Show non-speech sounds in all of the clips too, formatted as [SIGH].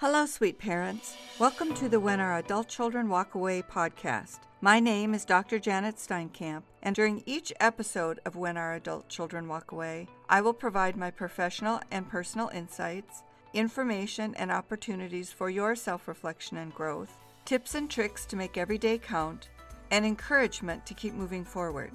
Hello, sweet parents. Welcome to the When Our Adult Children Walk Away podcast. My name is Dr. Janet Steinkamp, and during each episode of When Our Adult Children Walk Away, I will provide my professional and personal insights, information, and opportunities for your self reflection and growth, tips and tricks to make every day count, and encouragement to keep moving forward.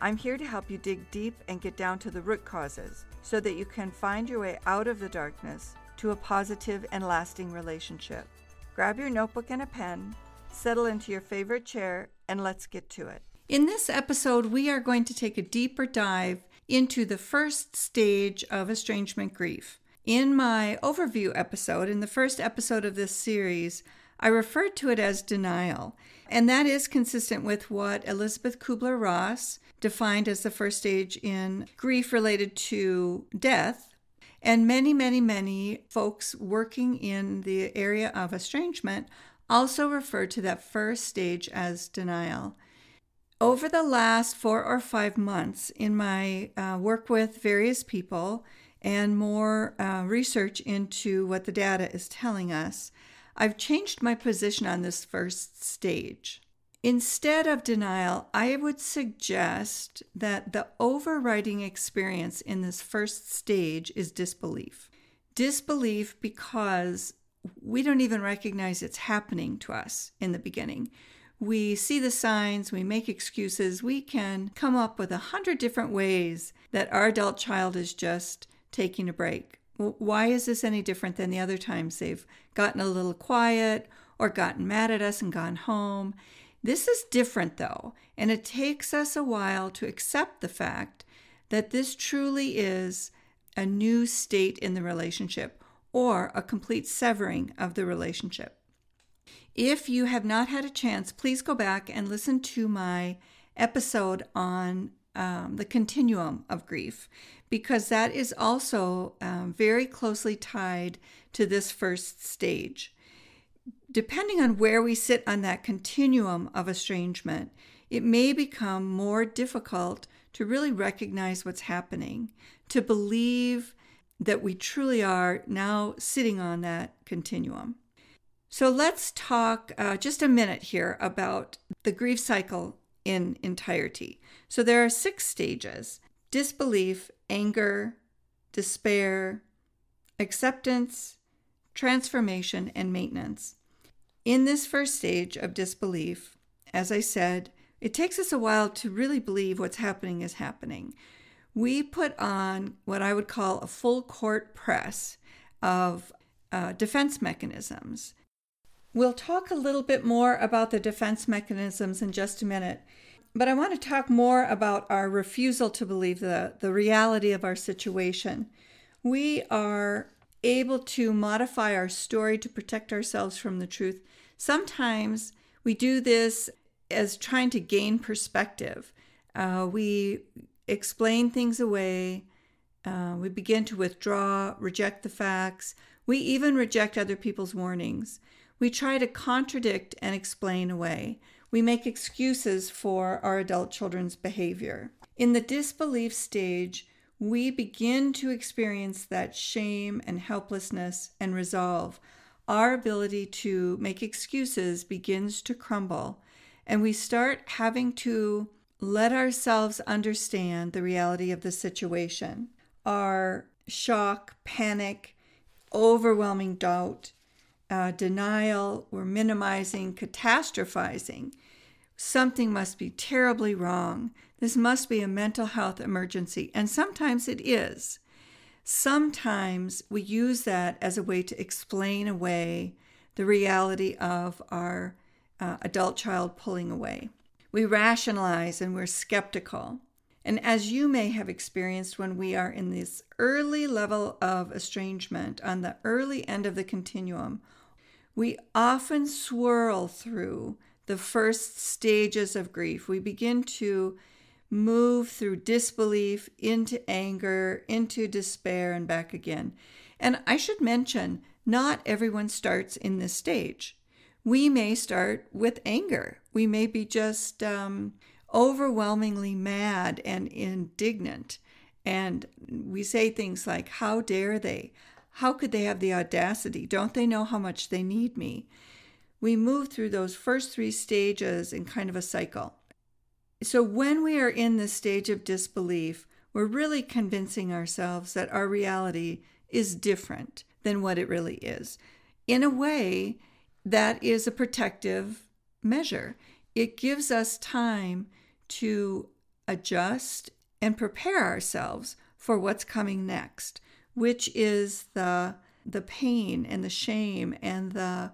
I'm here to help you dig deep and get down to the root causes so that you can find your way out of the darkness to a positive and lasting relationship. Grab your notebook and a pen, settle into your favorite chair, and let's get to it. In this episode, we are going to take a deeper dive into the first stage of estrangement grief. In my overview episode, in the first episode of this series, I referred to it as denial, and that is consistent with what Elisabeth Kubler Ross defined as the first stage in grief related to death and many, many, many folks working in the area of estrangement also refer to that first stage as denial. Over the last four or five months, in my uh, work with various people and more uh, research into what the data is telling us, I've changed my position on this first stage. Instead of denial, I would suggest that the overriding experience in this first stage is disbelief. Disbelief because we don't even recognize it's happening to us in the beginning. We see the signs, we make excuses, we can come up with a hundred different ways that our adult child is just taking a break. Why is this any different than the other times they've gotten a little quiet or gotten mad at us and gone home? This is different, though, and it takes us a while to accept the fact that this truly is a new state in the relationship or a complete severing of the relationship. If you have not had a chance, please go back and listen to my episode on um, the continuum of grief, because that is also um, very closely tied to this first stage depending on where we sit on that continuum of estrangement, it may become more difficult to really recognize what's happening, to believe that we truly are now sitting on that continuum. So let's talk uh, just a minute here about the grief cycle in entirety. So there are six stages disbelief, anger, despair, acceptance, transformation, and maintenance. In this first stage of disbelief, as I said, it takes us a while to really believe what's happening is happening. We put on what I would call a full court press of uh, defense mechanisms. We'll talk a little bit more about the defense mechanisms in just a minute, but I want to talk more about our refusal to believe the, the reality of our situation. We are able to modify our story to protect ourselves from the truth Sometimes we do this as trying to gain perspective. Uh, we explain things away. Uh, we begin to withdraw, reject the facts. We even reject other people's warnings. We try to contradict and explain away. We make excuses for our adult children's behavior. In the disbelief stage, we begin to experience that shame and helplessness and resolve our ability to make excuses begins to crumble, and we start having to let ourselves understand the reality of the situation. Our shock, panic, overwhelming doubt, uh, denial, we're minimizing, catastrophizing. Something must be terribly wrong. This must be a mental health emergency. And sometimes it is. Sometimes we use that as a way to explain away the reality of our uh, adult child pulling away. We rationalize and we're skeptical. And as you may have experienced when we are in this early level of estrangement, on the early end of the continuum, we often swirl through the first stages of grief. We begin to move through disbelief into anger, into despair, and back again. And I should mention, not everyone starts in this stage. We may start with anger. We may be just um, overwhelmingly mad and indignant. And we say things like, How dare they? How could they have the audacity? Don't they know how much they need me? We move through those first three stages in kind of a cycle. So when we are in this stage of disbelief, we're really convincing ourselves that our reality is different than what it really is. In a way, that is a protective measure. It gives us time to adjust and prepare ourselves for what's coming next, which is the the pain and the shame and the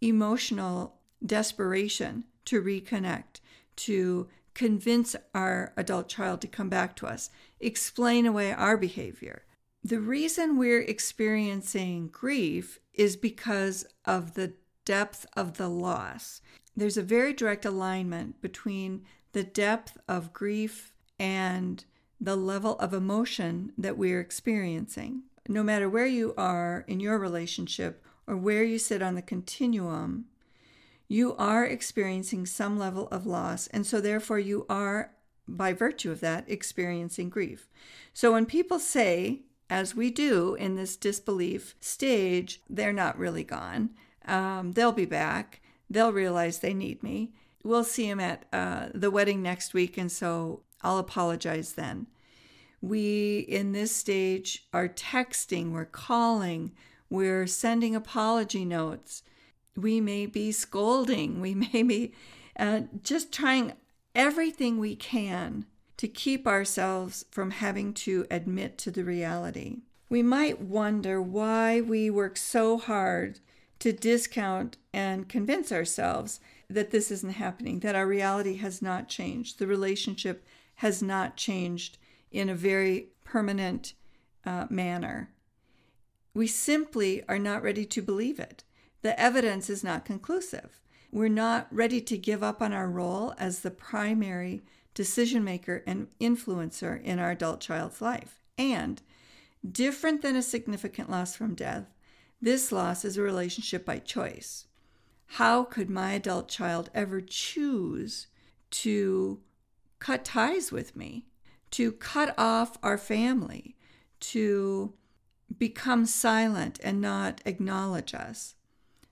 emotional desperation to reconnect, to convince our adult child to come back to us, explain away our behavior. The reason we're experiencing grief is because of the depth of the loss. There's a very direct alignment between the depth of grief and the level of emotion that we're experiencing. No matter where you are in your relationship or where you sit on the continuum, you are experiencing some level of loss. And so, therefore, you are, by virtue of that, experiencing grief. So, when people say, as we do in this disbelief stage, they're not really gone, um, they'll be back, they'll realize they need me. We'll see them at uh, the wedding next week, and so I'll apologize then. We, in this stage, are texting, we're calling, we're sending apology notes. We may be scolding. We [LAUGHS] may be uh, just trying everything we can to keep ourselves from having to admit to the reality. We might wonder why we work so hard to discount and convince ourselves that this isn't happening, that our reality has not changed, the relationship has not changed in a very permanent uh, manner. We simply are not ready to believe it. The evidence is not conclusive. We're not ready to give up on our role as the primary decision maker and influencer in our adult child's life. And different than a significant loss from death, this loss is a relationship by choice. How could my adult child ever choose to cut ties with me, to cut off our family, to become silent and not acknowledge us.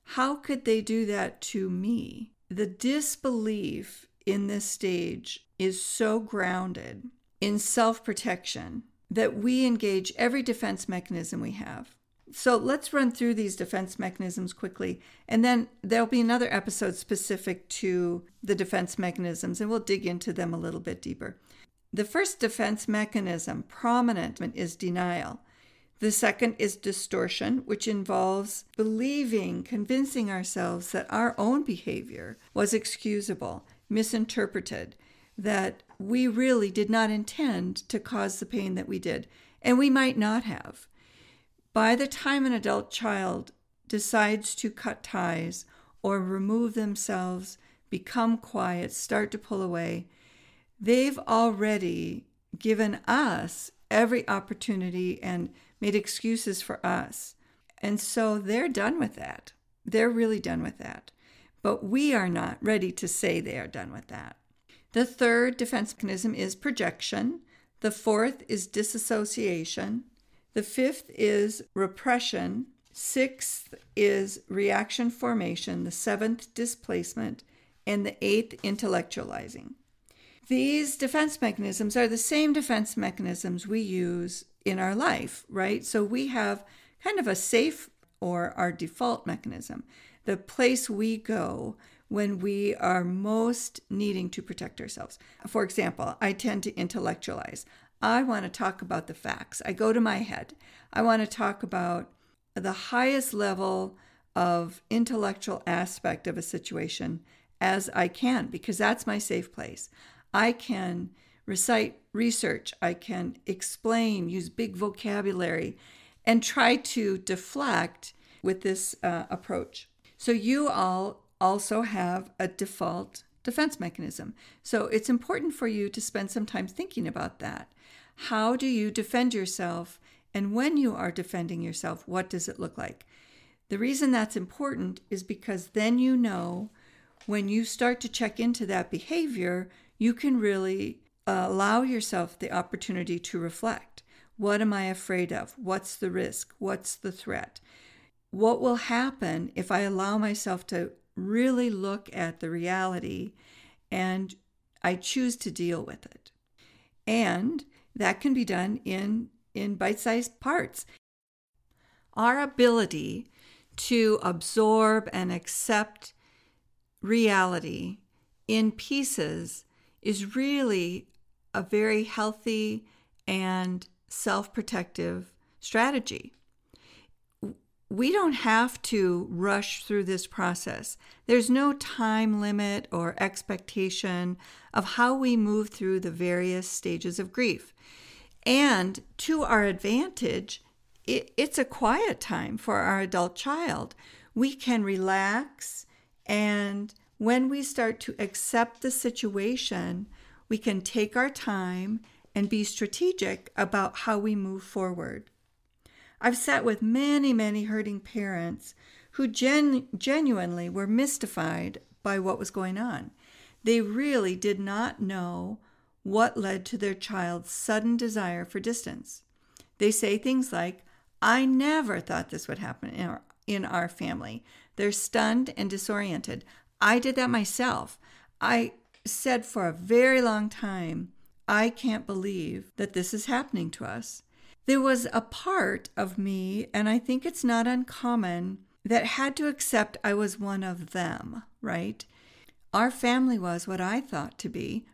How could they do that to me? The disbelief in this stage is so grounded in self protection that we engage every defense mechanism we have. So let's run through these defense mechanisms quickly, and then there'll be another episode specific to the defense mechanisms, and we'll dig into them a little bit deeper. The first defense mechanism, prominent, is denial. The second is distortion, which involves believing, convincing ourselves that our own behavior was excusable, misinterpreted, that we really did not intend to cause the pain that we did, and we might not have. By the time an adult child decides to cut ties or remove themselves, become quiet, start to pull away, they've already given us every opportunity and made excuses for us. And so they're done with that. They're really done with that. But we are not ready to say they are done with that. The third defense mechanism is projection. The fourth is disassociation. The fifth is repression. Sixth is reaction formation. The seventh, displacement. And the eighth, intellectualizing. These defense mechanisms are the same defense mechanisms we use in our life, right? So we have kind of a safe or our default mechanism, the place we go when we are most needing to protect ourselves. For example, I tend to intellectualize. I want to talk about the facts. I go to my head. I want to talk about the highest level of intellectual aspect of a situation as I can because that's my safe place. I can recite research, I can explain, use big vocabulary, and try to deflect with this uh, approach. So, you all also have a default defense mechanism. So, it's important for you to spend some time thinking about that. How do you defend yourself? And when you are defending yourself, what does it look like? The reason that's important is because then you know when you start to check into that behavior, you can really allow yourself the opportunity to reflect. What am I afraid of? What's the risk? What's the threat? What will happen if I allow myself to really look at the reality and I choose to deal with it? And that can be done in, in bite sized parts. Our ability to absorb and accept reality in pieces is really a very healthy and self protective strategy. We don't have to rush through this process. There's no time limit or expectation of how we move through the various stages of grief. And to our advantage, it, it's a quiet time for our adult child. We can relax, and when we start to accept the situation, we can take our time and be strategic about how we move forward. I've sat with many, many hurting parents who gen- genuinely were mystified by what was going on. They really did not know what led to their child's sudden desire for distance. They say things like, I never thought this would happen in our, in our family. They're stunned and disoriented. I did that myself. I said for a very long time, I can't believe that this is happening to us. There was a part of me, and I think it's not uncommon, that had to accept I was one of them, right? Our family was what I thought to be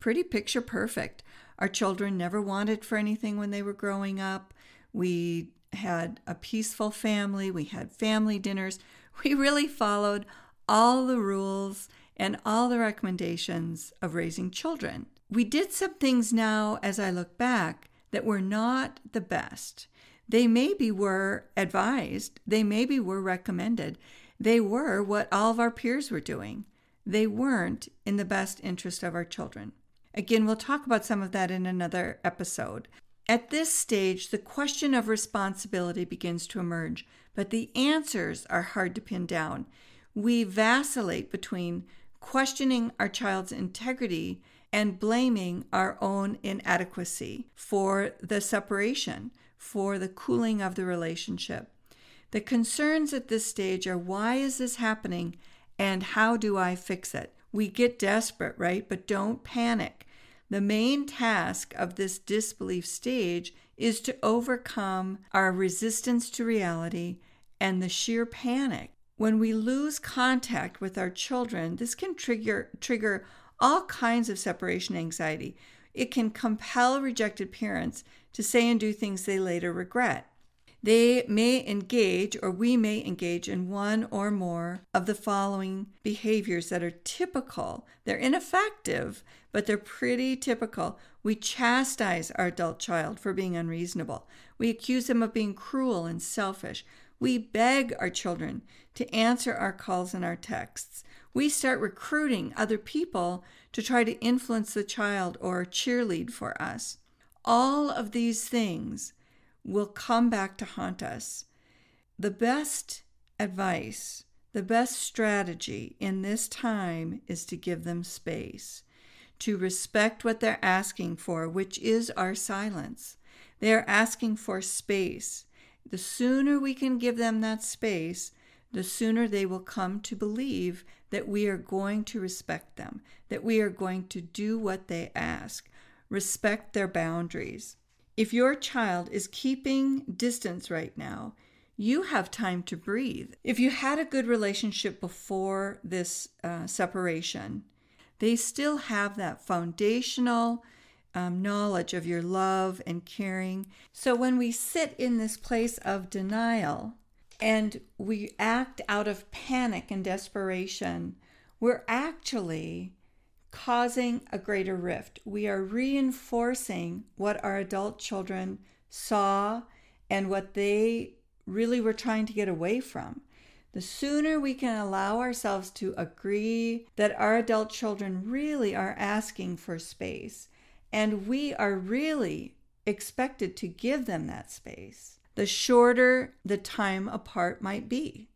pretty picture perfect. Our children never wanted for anything when they were growing up. We had a peaceful family, we had family dinners. [LAUGHS] We really followed all the rules and all the recommendations of raising children. We did some things now as I look back that were not the best. They maybe were advised, they maybe were recommended, they were what all of our peers were doing. They weren't in the best interest of our children. Again, we'll talk about some of that in another episode. At this stage, the question of responsibility begins to emerge, but the answers are hard to pin down. We vacillate between questioning our child's integrity and blaming our own inadequacy for the separation, for the cooling of the relationship. The concerns at this stage are why is this happening and how do I fix it? We get desperate, right? But don't panic. The main task of this disbelief stage is to overcome our resistance to reality and the sheer panic. When we lose contact with our children, this can trigger trigger all kinds of separation anxiety. It can compel rejected parents to say and do things they later regret. They may engage, or we may engage, in one or more of the following behaviors that are typical. They're ineffective, but they're pretty typical. We chastise our adult child for being unreasonable. We accuse them of being cruel and selfish. We beg our children to answer our calls and our texts we start recruiting other people to try to influence the child or cheerlead for us. All of these things will come back to haunt us. The best advice, the best strategy in this time is to give them space, to respect what they're asking for, which is our silence. They are asking for space. The sooner we can give them that space, the sooner they will come to believe that we are going to respect them, that we are going to do what they ask, respect their boundaries. If your child is keeping distance right now, you have time to breathe. If you had a good relationship before this uh, separation, they still have that foundational um, knowledge of your love and caring. So when we sit in this place of denial, and we act out of panic and desperation, we're actually causing a greater rift. We are reinforcing what our adult children saw and what they really were trying to get away from. The sooner we can allow ourselves to agree that our adult children really are asking for space and we are really expected to give them that space, the shorter the time apart might be.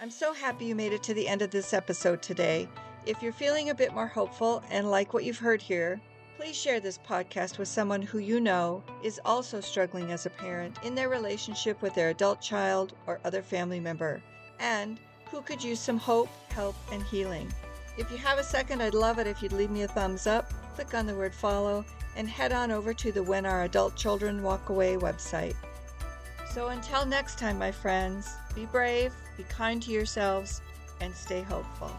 I'm so happy you made it to the end of this episode today. If you're feeling a bit more hopeful and like what you've heard here, Please share this podcast with someone who you know is also struggling as a parent in their relationship with their adult child or other family member, and who could use some hope, help, and healing. If you have a second, I'd love it if you'd leave me a thumbs up, click on the word follow, and head on over to the When Our Adult Children Walk Away website. So until next time, my friends, be brave, be kind to yourselves, and stay hopeful.